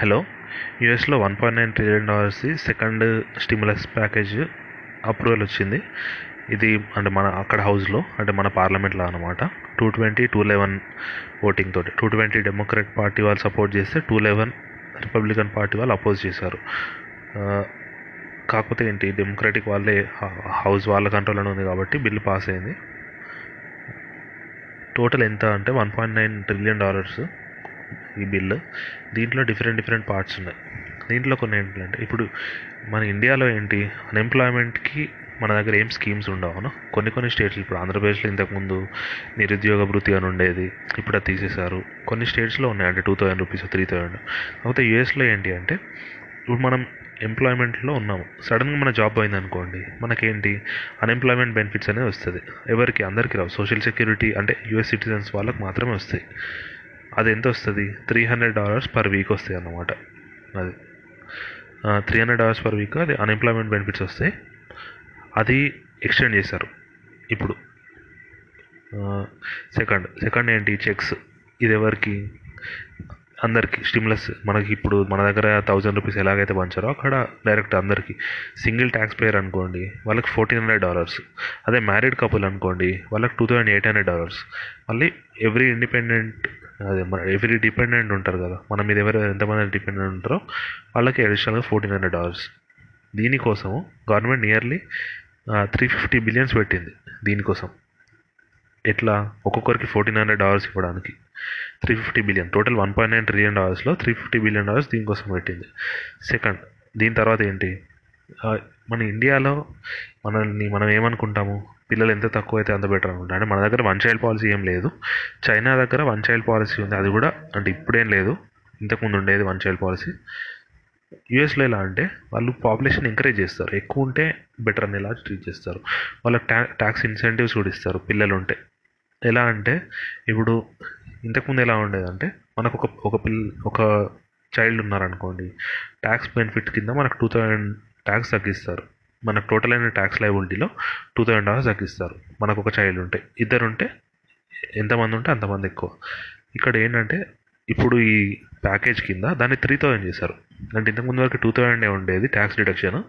Hello యూఎస్లో one point nine trillion డాలర్స్ది second stimulus package approval వచ్చింది. ఇది అంటే మన అక్కడ హౌస్లో అంటే మన పార్లమెంట్లో అనమాట two twenty two eleven voting తోటి. టూ ట్వంటీ డెమోక్రాట్ పార్టీ వాళ్ళు సపోర్ట్ చేస్తే టూ లెవెన్ రిపబ్లికన్ పార్టీ వాళ్ళు అపోజ్ చేశారు. కాకపోతే ఏంటి డెమోక్రటిక్ వాళ్ళే హౌస్ వాళ్ళ కంట్రోల్లోనే ఉంది కాబట్టి బిల్లు పాస్ అయింది. టోటల్ ఎంత అంటే one point nine trillion dollars ఈ బిల్లు. దీంట్లో డిఫరెంట్ డిఫరెంట్ పార్ట్స్ ఉన్నాయి. దీంట్లో కొన్ని ఏంటంటే ఇప్పుడు మన ఇండియాలో ఏంటి అన్ఎంప్లాయ్మెంట్కి మన దగ్గర ఏం స్కీమ్స్ ఉండవు అవునా? కొన్ని కొన్ని స్టేట్స్ ఇప్పుడు ఆంధ్రప్రదేశ్లో ఇంతకుముందు నిరుద్యోగ భృతి అని ఉండేది ఇప్పుడు అది తీసేశారు. కొన్ని స్టేట్స్లో ఉన్నాయి అంటే two thousand rupees three thousand కాకపోతే యూఎస్లో ఏంటి అంటే ఇప్పుడు మనం ఎంప్లాయ్మెంట్లో ఉన్నాము. సడన్గా మన జాబ్ పోయింది అనుకోండి మనకేంటి అన్ఎంప్లాయ్మెంట్ బెనిఫిట్స్ అనేది వస్తుంది. ఎవరికి? అందరికీ రావు. సోషల్ సెక్యూరిటీ అంటే యూఎస్ సిటిజన్స్ వాళ్ళకి మాత్రమే వస్తాయి. అది ఎంత వస్తుంది? Three hundred dollars per week వస్తాయి అన్నమాట. అది. Three hundred dollars per week అది అన్ఎంప్లాయ్మెంట్ బెనిఫిట్స్ వస్తాయి. అది ఎక్స్టెండ్ చేశారు. ఇప్పుడు. సెకండ్ సెకండ్ ఏంటి? చెక్స్ ఇది ఎవరికి? అందరికీ. స్టిమ్లస్ మనకి ఇప్పుడు మన దగ్గర థౌజండ్ రూపీస్ ఎలాగైతే పంచారో అక్కడ డైరెక్ట్ అందరికీ. సింగిల్ ట్యాక్స్ పేయర్ అనుకోండి వాళ్ళకి ఫోర్టీన్ హండ్రెడ్ డాలర్స్ అదే మ్యారీడ్ కపుల్ అనుకోండి వాళ్ళకి two thousand eight hundred dollars మళ్ళీ ఎవ్రీ ఇండిపెండెంట్ అదే మన ఎవ్రీ డిపెండెంట్ ఉంటారు కదా మన మీద ఎవరు ఎంతమంది డిపెండెంట్ ఉంటారో వాళ్ళకి అడిషనల్గా fourteen hundred dollars దీనికోసము government nearly three fifty billions పెట్టింది దీనికోసం. ఎట్లా? ఒక్కొక్కరికి ఫోర్టీన్ హండ్రెడ్ డాలర్స్ ఇవ్వడానికి. Three fifty billion total one point nine trillion డాలర్స్లో three fifty billion dollars దీనికోసం పెట్టింది. సెకండ్ దీని తర్వాత ఏంటి? మన ఇండియాలో మనల్ని మనం ఏమనుకుంటాము? పిల్లలు ఎంత తక్కువ అయితే అంత బెటర్ అనుకుంటా అంటే మన దగ్గర వన్ చైల్డ్ పాలసీ ఏం లేదు. చైనా దగ్గర వన్ చైల్డ్ పాలసీ ఉంది. అది కూడా అంటే ఇప్పుడేం లేదు. ఇంతకుముందు ఉండేది వన్ చైల్డ్ పాలసీ యూఎస్లో ఎలా అంటే వాళ్ళు పాపులేషన్ ఎంకరేజ్ చేస్తారు. ఎక్కువ ఉంటే బెటర్ అని ఎలా ట్రీట్ చేస్తారు. వాళ్ళకి ట్యా ట్యాక్స్ ఇన్సెంటివ్స్ కూడా ఇస్తారు పిల్లలు ఉంటే. ఎలా అంటే ఇప్పుడు ఇంతకుముందు ఎలా ఉండేదంటే మనకు ఒక ఒక పిల్ల ఒక చైల్డ్ ఉన్నారనుకోండి. ట్యాక్స్ బెనిఫిట్ కింద మనకు టూ థౌజండ్ ట్యాక్స్ తగ్గిస్తారు. మనకు టోటల్ అయిన ట్యాక్స్ లైబిలిటీలో టూ థౌజండ్ డాలర్స్ తగ్గిస్తారు. మనకు ఒక చైల్డ్ ఉంటే ఇద్దరు ఉంటే ఎంతమంది ఉంటే అంతమంది ఎక్కువ. ఇక్కడ ఏంటంటే ఇప్పుడు ఈ ప్యాకేజ్ కింద దాన్ని త్రీ థౌజండ్ చేశారు. అంటే ఇంతకుముందు వరకు టూ థౌజండ్ ఉండేది ట్యాక్స్ డిడక్షన్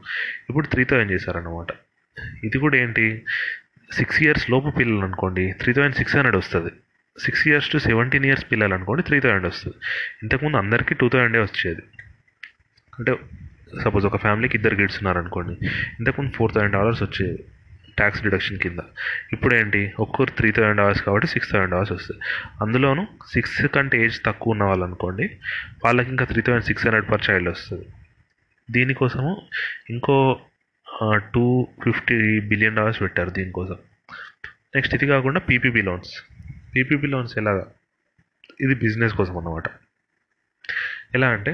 ఇప్పుడు త్రీ థౌజండ్ చేశారనమాట ఇది కూడా ఏంటి? సిక్స్ ఇయర్స్ లోపు పిల్లలు అనుకోండి త్రీ థౌజండ్ సిక్స్ హండ్రెడ్ వస్తుంది. Six years to seventeen years పిల్లలు అనుకోండి త్రీ థౌజండ్ వస్తుంది. ఇంతకుముందు అందరికీ టూ థౌజండే వచ్చేది. అంటే సపోజ్ ఒక ఫ్యామిలీకి ఇద్దరు కిడ్స్ ఉన్నారనుకోండి ఇంతకుముందు ఫోర్ థౌసండ్ డాలర్స్ వచ్చేది ట్యాక్స్ డిడక్షన్ కింద. ఇప్పుడు ఏంటి ఒక్కరు త్రీ థౌసండ్ అవర్స్ కాబట్టి సిక్స్ థౌసండ్ అవర్స్ వస్తాయి. అందులోనూ సిక్స్ కంటే ఏజ్ తక్కువ ఉన్న వాళ్ళు అనుకోండి వాళ్ళకి ఇంకా three thousand six hundred per child వస్తుంది. దీనికోసము ఇంకో టూ ఫిఫ్టీ బిలియన్ డాలర్స్ పెట్టారు దీనికోసం. నెక్స్ట్ ఇది కాకుండా పీపీపీ లోన్స్. పీపీపీ లోన్స్ ఎలాగా? ఇది బిజినెస్ కోసం అన్నమాట ఎలా అంటే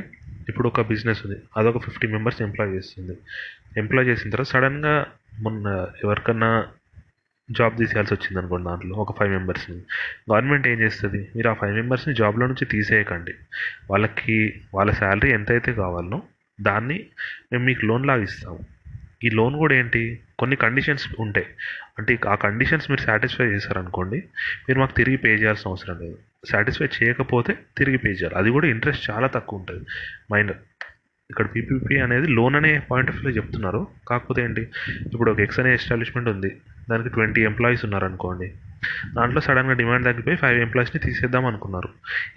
ఇప్పుడు ఒక బిజినెస్ ఉంది. అదొక ఫిఫ్టీ మెంబర్స్ ఎంప్లాయ్ చేస్తుంది. ఎంప్లాయ్ చేసిన తర్వాత సడన్గా మొన్న ఎవరికన్నా జాబ్ తీసేయాల్సి వచ్చింది అనుకోండి దాంట్లో ఒక ఫైవ్ మెంబర్స్ని. గవర్నమెంట్ ఏం చేస్తుంది? మీరు ఆ ఫైవ్ మెంబర్స్ని జాబ్లో నుంచి తీసేయకండి. వాళ్ళకి వాళ్ళ శాలరీ ఎంతైతే కావాలనో దాన్ని మేము మీకు లోన్ లాగా ఇస్తాము. ఈ లోన్ కూడా ఏంటి? కొన్ని కండిషన్స్ ఉంటాయి. అంటే ఆ కండిషన్స్ మీరు సాటిస్ఫై చేశారనుకోండి మీరు మాకు తిరిగి పే చేయాల్సిన అవసరం లేదు. సాటిస్ఫై చేయకపోతే తిరిగి పే చేయాలి. అది కూడా ఇంట్రెస్ట్ చాలా తక్కువ ఉంటుంది. మైనర్ ఇక్కడ పీపీపీ అనేది లోన్ అనే పాయింట్ ఆఫ్ వ్యూలో చెప్తున్నారు. కాకపోతే ఏంటి? ఇప్పుడు ఒక ఎక్స్ అనే ఎస్టాబ్లిష్మెంట్ ఉంది. దానికి ట్వంటీ ఎంప్లాయీస్ ఉన్నారనుకోండి. దాంట్లో సడన్గా డిమాండ్ తగ్గిపోయి ఫైవ్ ఎంప్లాయీస్ని తీసేద్దాం అనుకున్నారు.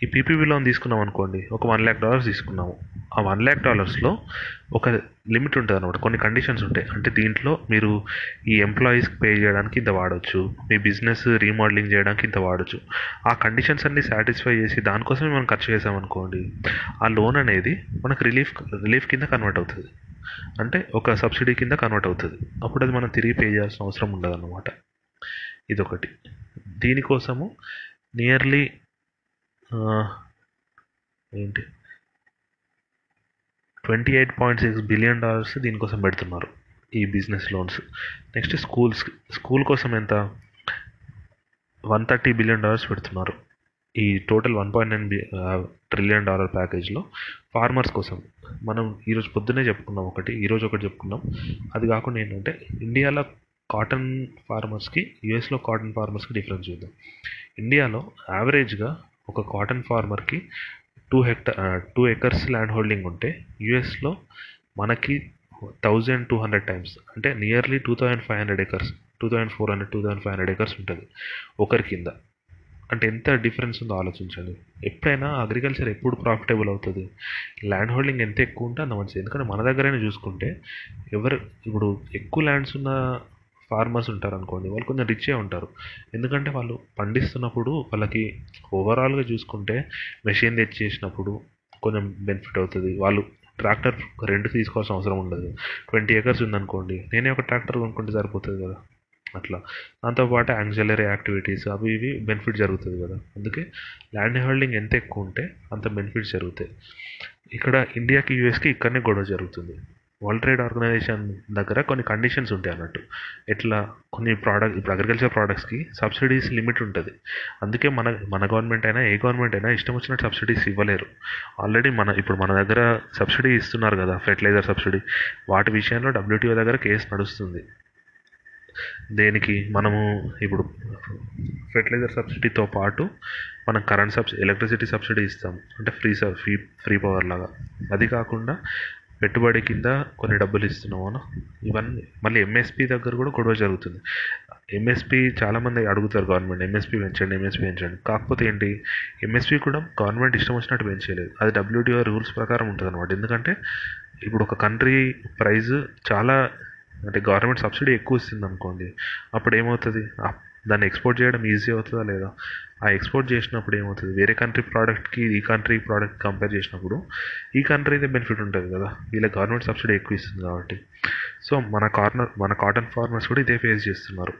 ఈ పీపీపీ లోన్ తీసుకున్నాం అనుకోండి ఒక వన్ ల్యాక్ డాలర్స్ తీసుకున్నాము. ఆ వన్ ల్యాక్ డాలర్స్లో ఒక లిమిట్ ఉంటుంది అనమాట కొన్ని కండిషన్స్ ఉంటాయి. అంటే దీంట్లో మీరు ఈ ఎంప్లాయీస్కి పే చేయడానికి ఇంత వాడచ్చు మీ బిజినెస్ రీమోడలింగ్ చేయడానికి ఇంత వాడచ్చు. ఆ కండిషన్స్ అన్ని సాటిస్ఫై చేసి దానికోసమే మనం ఖర్చు చేసామనుకోండి ఆ లోన్ అనేది మనకు రిలీఫ్ రిలీఫ్ కింద కన్వర్ట్ అవుతుంది. అంటే ఒక సబ్సిడీ కింద కన్వర్ట్ అవుతుంది. అప్పుడు అది మనం తిరిగి పే చేయాల్సిన అవసరం ఉండదు అనమాట ఇదొకటి. దీనికోసము నియర్లీ ఏంటి? Twenty eight point six billion dollars దీనికోసం పెడుతున్నారు ఈ business loans. Next schools school కోసం ఎంత? వన్ థర్టీ బిలియన్ డాలర్స్ పెడుతున్నారు. ఈ total one point nine trillion dollar ప్యాకేజ్లో farmers కోసం. మనం ఈరోజు పొద్దున్నే చెప్పుకున్నాం ఒకటి ఈరోజు ఒకటి చెప్పుకున్నాం. అది కాకుండా ఏంటంటే ఇండియాలో కాటన్ ఫార్మర్స్కి యూఎస్లో కాటన్ ఫార్మర్స్కి డిఫరెన్స్ చూద్దాం. ఇండియాలో యావరేజ్గా ఒక cotton ఫార్మర్కి two hectare two acres land holding ఉంటే యూఎస్లో మనకి థౌజండ్ టూ హండ్రెడ్ టైమ్స్ అంటే nearly two thousand five hundred acres two thousand four hundred two thousand five hundred acres ఉంటుంది ఒకరి కింద. అంటే ఎంత డిఫరెన్స్ ఉందో ఆలోచించండి. ఎప్పుడైనా అగ్రికల్చర్ ఎప్పుడు ప్రాఫిటబుల్ అవుతుంది? ల్యాండ్ హోల్డింగ్ ఎంత ఎక్కువ ఉంటే అంత మంచిది. ఎందుకంటే మన దగ్గరైనా చూసుకుంటే ఎవరు ఇప్పుడు ఎక్కువ ల్యాండ్స్ ఉన్న ఫార్మర్స్ ఉంటారు అనుకోండి వాళ్ళు కొంచెం రిచ్చే ఉంటారు. ఎందుకంటే వాళ్ళు పండిస్తున్నప్పుడు వాళ్ళకి ఓవరాల్గా చూసుకుంటే మెషిన్ తెచ్చేసినప్పుడు కొంచెం బెనిఫిట్ అవుతుంది. వాళ్ళు ట్రాక్టర్ రెండు తీసుకోవాల్సిన అవసరం ఉండదు. ట్వంటీ ఎకర్స్ ఉందనుకోండి నేనే ఒక ట్రాక్టర్ కొనుక్కుంటే సరిపోతుంది కదా. అట్లా. దాంతోపాటు యాంగ్జలరీ యాక్టివిటీస్ అవి ఇవి బెనిఫిట్ జరుగుతుంది కదా. అందుకే ల్యాండ్ హోల్డింగ్ ఎంత ఎక్కువ ఉంటే అంత బెనిఫిట్స్ జరుగుతాయి. ఇక్కడ ఇండియాకి యూఎస్కి ఇక్కడనే గొడవ జరుగుతుంది. వరల్డ్ ట్రేడ్ ఆర్గనైజేషన్ దగ్గర కొన్ని కండిషన్స్ ఉంటాయి అన్నట్టు. ఎట్లా? కొన్ని ప్రోడక్ట్ ఇప్పుడు అగ్రికల్చర్ ప్రోడక్ట్స్కి సబ్సిడీస్ లిమిట్ ఉంటుంది. అందుకే మన మన గవర్నమెంట్ అయినా ఏ గవర్నమెంట్ అయినా ఇష్టం వచ్చినట్టు సబ్సిడీస్ ఇవ్వలేరు. ఆల్రెడీ మన ఇప్పుడు మన దగ్గర సబ్సిడీ ఇస్తున్నారు కదా ఫెర్టిలైజర్ సబ్సిడీ వాటి విషయంలో డబ్ల్యూటీఓ దగ్గర కేసు నడుస్తుంది. దేనికి? మనము ఇప్పుడు ఫెర్టిలైజర్ సబ్సిడీతో పాటు మనం కరెంట్ సబ్సిడీ ఎలక్ట్రిసిటీ సబ్సిడీ ఇస్తాం అంటే ఫ్రీ ఫ్రీ ఫ్రీ పవర్ లాగా. అది కాకుండా పెట్టుబడి కింద కొన్ని డబ్బులు ఇస్తున్నాము ఇవన్నీ. మళ్ళీ ఎంఎస్పి దగ్గర కూడా గొడవ జరుగుతుంది. ఎంఎస్పి చాలామంది అడుగుతారు గవర్నమెంట్ ఎంఎస్పి పెంచండి ఎంఎస్పి పెంచండి. కాకపోతే ఏంటి? ఎంఎస్పి కూడా గవర్నమెంట్ ఇష్టం వచ్చినట్టు పెంచలేదు అది డబ్ల్యూటీఓ రూల్స్ ప్రకారం ఉంటుంది అనమాట ఎందుకంటే ఇప్పుడు ఒక కంట్రీ ప్రైస్ చాలా అంటే గవర్నమెంట్ సబ్సిడీ ఎక్కువ ఇస్తుంది అనుకోండి అప్పుడు ఏమవుతుంది? దాన్ని ఎక్స్పోర్ట్ చేయడం ఈజీ అవుతుందా లేదా? ఆ ఎక్స్పోర్ట్ చేసినప్పుడు ఏమవుతుంది? వేరే కంట్రీ ప్రోడక్ట్కి ఈ కంట్రీ ప్రోడక్ట్ కంపేర్ చేసినప్పుడు ఈ కంట్రీదే బెనిఫిట్ ఉంటుంది కదా? వీళ్ళ గవర్నమెంట్ సబ్సిడీ ఎక్కువ ఇస్తుంది కాబట్టి. సో మన కార్నర్ మన కాటన్ ఫార్మర్స్ కూడా ఇదే ఫేస్ చేస్తున్నారు.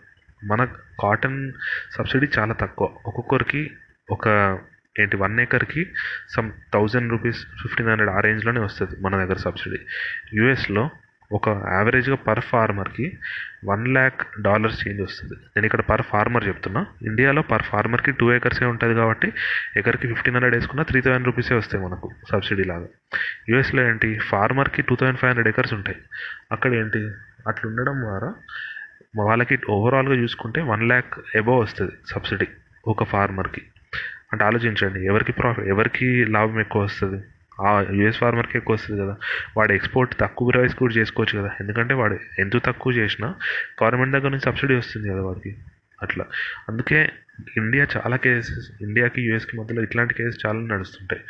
మన కాటన్ సబ్సిడీ చాలా తక్కువ. ఒక్కొక్కరికి ఒక ఏంటి one ఏకర్కి some thousand rupees fifteen hundred ఆ రేంజ్లోనే వస్తుంది మన దగ్గర సబ్సిడీ యూఎస్లో ఒక యావరేజ్గా పర్ ఫార్మర్కి వన్ ల్యాక్ డాలర్స్ చేంజ్ వస్తుంది. నేను ఇక్కడ పర్ ఫార్మర్ చెప్తున్నా. ఇండియాలో పర్ ఫార్మర్కి టూ ఏకర్సే ఉంటుంది కాబట్టి ఎకర్కి ఫిఫ్టీన్ హండ్రెడ్ వేసుకున్నా త్రీ థౌసండ్ రూపీసే వస్తాయి మనకు సబ్సిడీ లాగా. యూఎస్లో ఏంటి? ఫార్మర్కి two thousand five hundred acres ఉంటాయి. అక్కడ ఏంటి? అట్లా ఉండడం ద్వారా వాళ్ళకి ఓవరాల్గా చూసుకుంటే వన్ ల్యాక్ ఎబో వస్తుంది సబ్సిడీ ఒక ఫార్మర్కి అంటే ఆలోచించండి ఎవరికి ప్రాఫిట్ ఎవరికి లాభం ఎక్కువ వస్తుంది? యూఎస్ ఫార్మర్కి ఎక్కువ వస్తుంది కదా. వాడు ఎక్స్పోర్ట్ తక్కువ ప్రైస్ కూడా చేసుకోవచ్చు కదా. ఎందుకంటే వాడు ఎంత తక్కువ చేసినా గవర్నమెంట్ దగ్గర నుంచి సబ్సిడీ వస్తుంది కదా వాడికి. అట్లా. అందుకే ఇండియా చాలా కేసెస్ ఇండియాకి యూఎస్కి మధ్యలో ఇట్లాంటి కేసెస్ చాలా నడుస్తుంటాయి.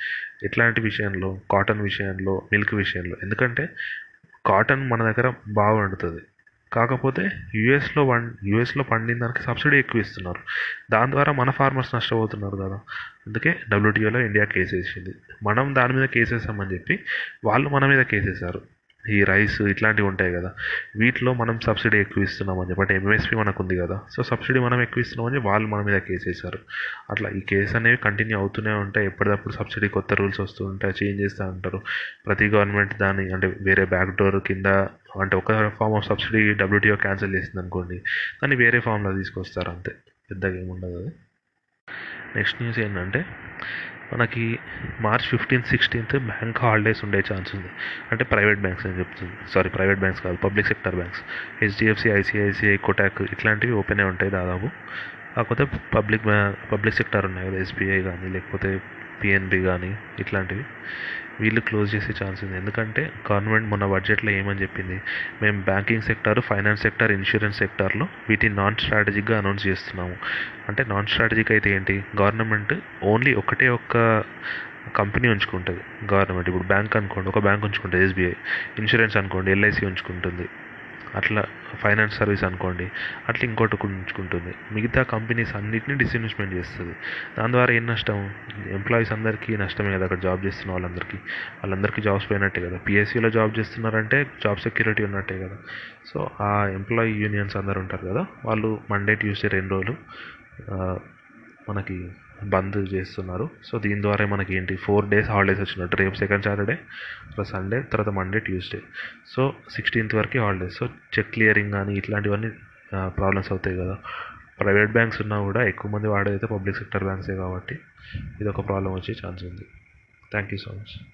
ఇట్లాంటి విషయంలో కాటన్ విషయంలో మిల్క్ విషయంలో. ఎందుకంటే కాటన్ మన దగ్గర బాగా వండుతుంది. కాకపోతే యూఎస్లో వన్ యూఎస్లో పండిన దానికి సబ్సిడీ ఎక్కువ ఇస్తున్నారు దాని ద్వారా మన ఫార్మర్స్ నష్టపోతున్నారు కదా. అందుకే డబ్ల్యూటీఓలో ఇండియా కేసు వేసింది. మనం దాని మీద కేసు వేసామని చెప్పి వాళ్ళు మన మీద కేసు వేశారు. ఈ రైస్ ఇట్లాంటివి ఉంటాయి కదా. వీటిలో మనం సబ్సిడీ ఎక్కువ ఇస్తున్నామని చెప్పి అంటే ఎంఎస్పి మనకు ఉంది కదా. సో సబ్సిడీ మనం ఎక్కువ ఇస్తున్నామని వాళ్ళు మన మీద కేసు వేశారు. అట్లా ఈ కేసు అనేవి కంటిన్యూ అవుతూనే ఉంటాయి. ఎప్పటికప్పుడు సబ్సిడీ కొత్త రూల్స్ వస్తూ ఉంటాయి చేంజ్ చేస్తూ ఉంటారు. ప్రతి గవర్నమెంట్ దాన్ని అంటే వేరే బ్యాక్ డోర్ కింద అంటే ఒక form of subsidy WTO cancel చేసింది అనుకోండి దాన్ని వేరే ఫామ్లో తీసుకొస్తారు అంతే. పెద్దగా ఏముండదు అది. నెక్స్ట్ న్యూస్ ఏంటంటే మనకి March fifteenth sixteenth bank holidays ఉండే ఛాన్స్ ఉంది. అంటే ప్రైవేట్ బ్యాంక్స్ అని చెప్తుంది. సారీ ప్రైవేట్ బ్యాంక్స్ కాదు public sector banks. HDFC ICICI Kotak ఇట్లాంటివి ఓపెనే ఉంటాయి దాదాపు. కాకపోతే పబ్లిక్ పబ్లిక్ సెక్టర్ ఉన్నాయి కదా ఎస్బీఐ కానీ లేకపోతే పిఎన్బి కానీ ఇట్లాంటివి. వీళ్ళు క్లోజ్ చేసే ఛాన్స్ ఉంది. ఎందుకంటే గవర్నమెంట్ మొన్న బడ్జెట్లో ఏమని చెప్పింది? మేము banking sector finance sector insurance సెక్టార్లో వీటిని నాన్ స్ట్రాటజిక్గా అనౌన్స్ చేస్తున్నాము. అంటే నాన్ స్ట్రాటజిక్ అయితే ఏంటి? గవర్నమెంట్ ఓన్లీ ఒకటే ఒక్క కంపెనీ ఉంచుకుంటుంది. గవర్నమెంట్ ఇప్పుడు బ్యాంక్ అనుకోండి ఒక బ్యాంక్ ఉంచుకుంటుంది ఎస్బీఐ. ఇన్సూరెన్స్ అనుకోండి ఎల్ఐసి ఉంచుకుంటుంది. అట్లా ఫైనాన్స్ సర్వీస్ అనుకోండి అట్లా ఇంకోటి ఉంచుకుంటుంది మిగతా కంపెనీస్ అన్నిటిని డిస్ఇన్వెస్ట్మెంట్ చేస్తుంది. దాని ద్వారా ఏం నష్టం? ఎంప్లాయీస్ అందరికీ నష్టమే కదా అక్కడ జాబ్ చేస్తున్న వాళ్ళందరికీ. వాళ్ళందరికీ జాబ్స్ పోయినట్టే కదా. పిఎస్సీలో జాబ్ చేస్తున్నారంటే జాబ్ సెక్యూరిటీ ఉన్నట్టే కదా. సో ఆ ఎంప్లాయీ యూనియన్స్ అందరు ఉంటారు కదా వాళ్ళు మండే ట్యూస్డే రెండు రోజులు మనకి బంద్ చేస్తున్నారు. సో దీని ద్వారా మనకి ఏంటి? ఫోర్ డేస్ హాలిడేస్ వచ్చినట్టు. రేపు సెకండ్ సాటర్డే తర్వాత సండే తర్వాత మండే ట్యూస్డే. సో సిక్స్టీన్త్ వరకు హాలిడేస్. సో చెక్ క్లియరింగ్ కానీ ఇట్లాంటివన్నీ ప్రాబ్లమ్స్ అవుతాయి కదా. ప్రైవేట్ బ్యాంక్స్ ఉన్నా కూడా ఎక్కువ మంది వాడేదైతే పబ్లిక్ సెక్టర్ బ్యాంక్సే కాబట్టి ఇది ఒక ప్రాబ్లం వచ్చే ఛాన్స్ ఉంది. Thank you so much.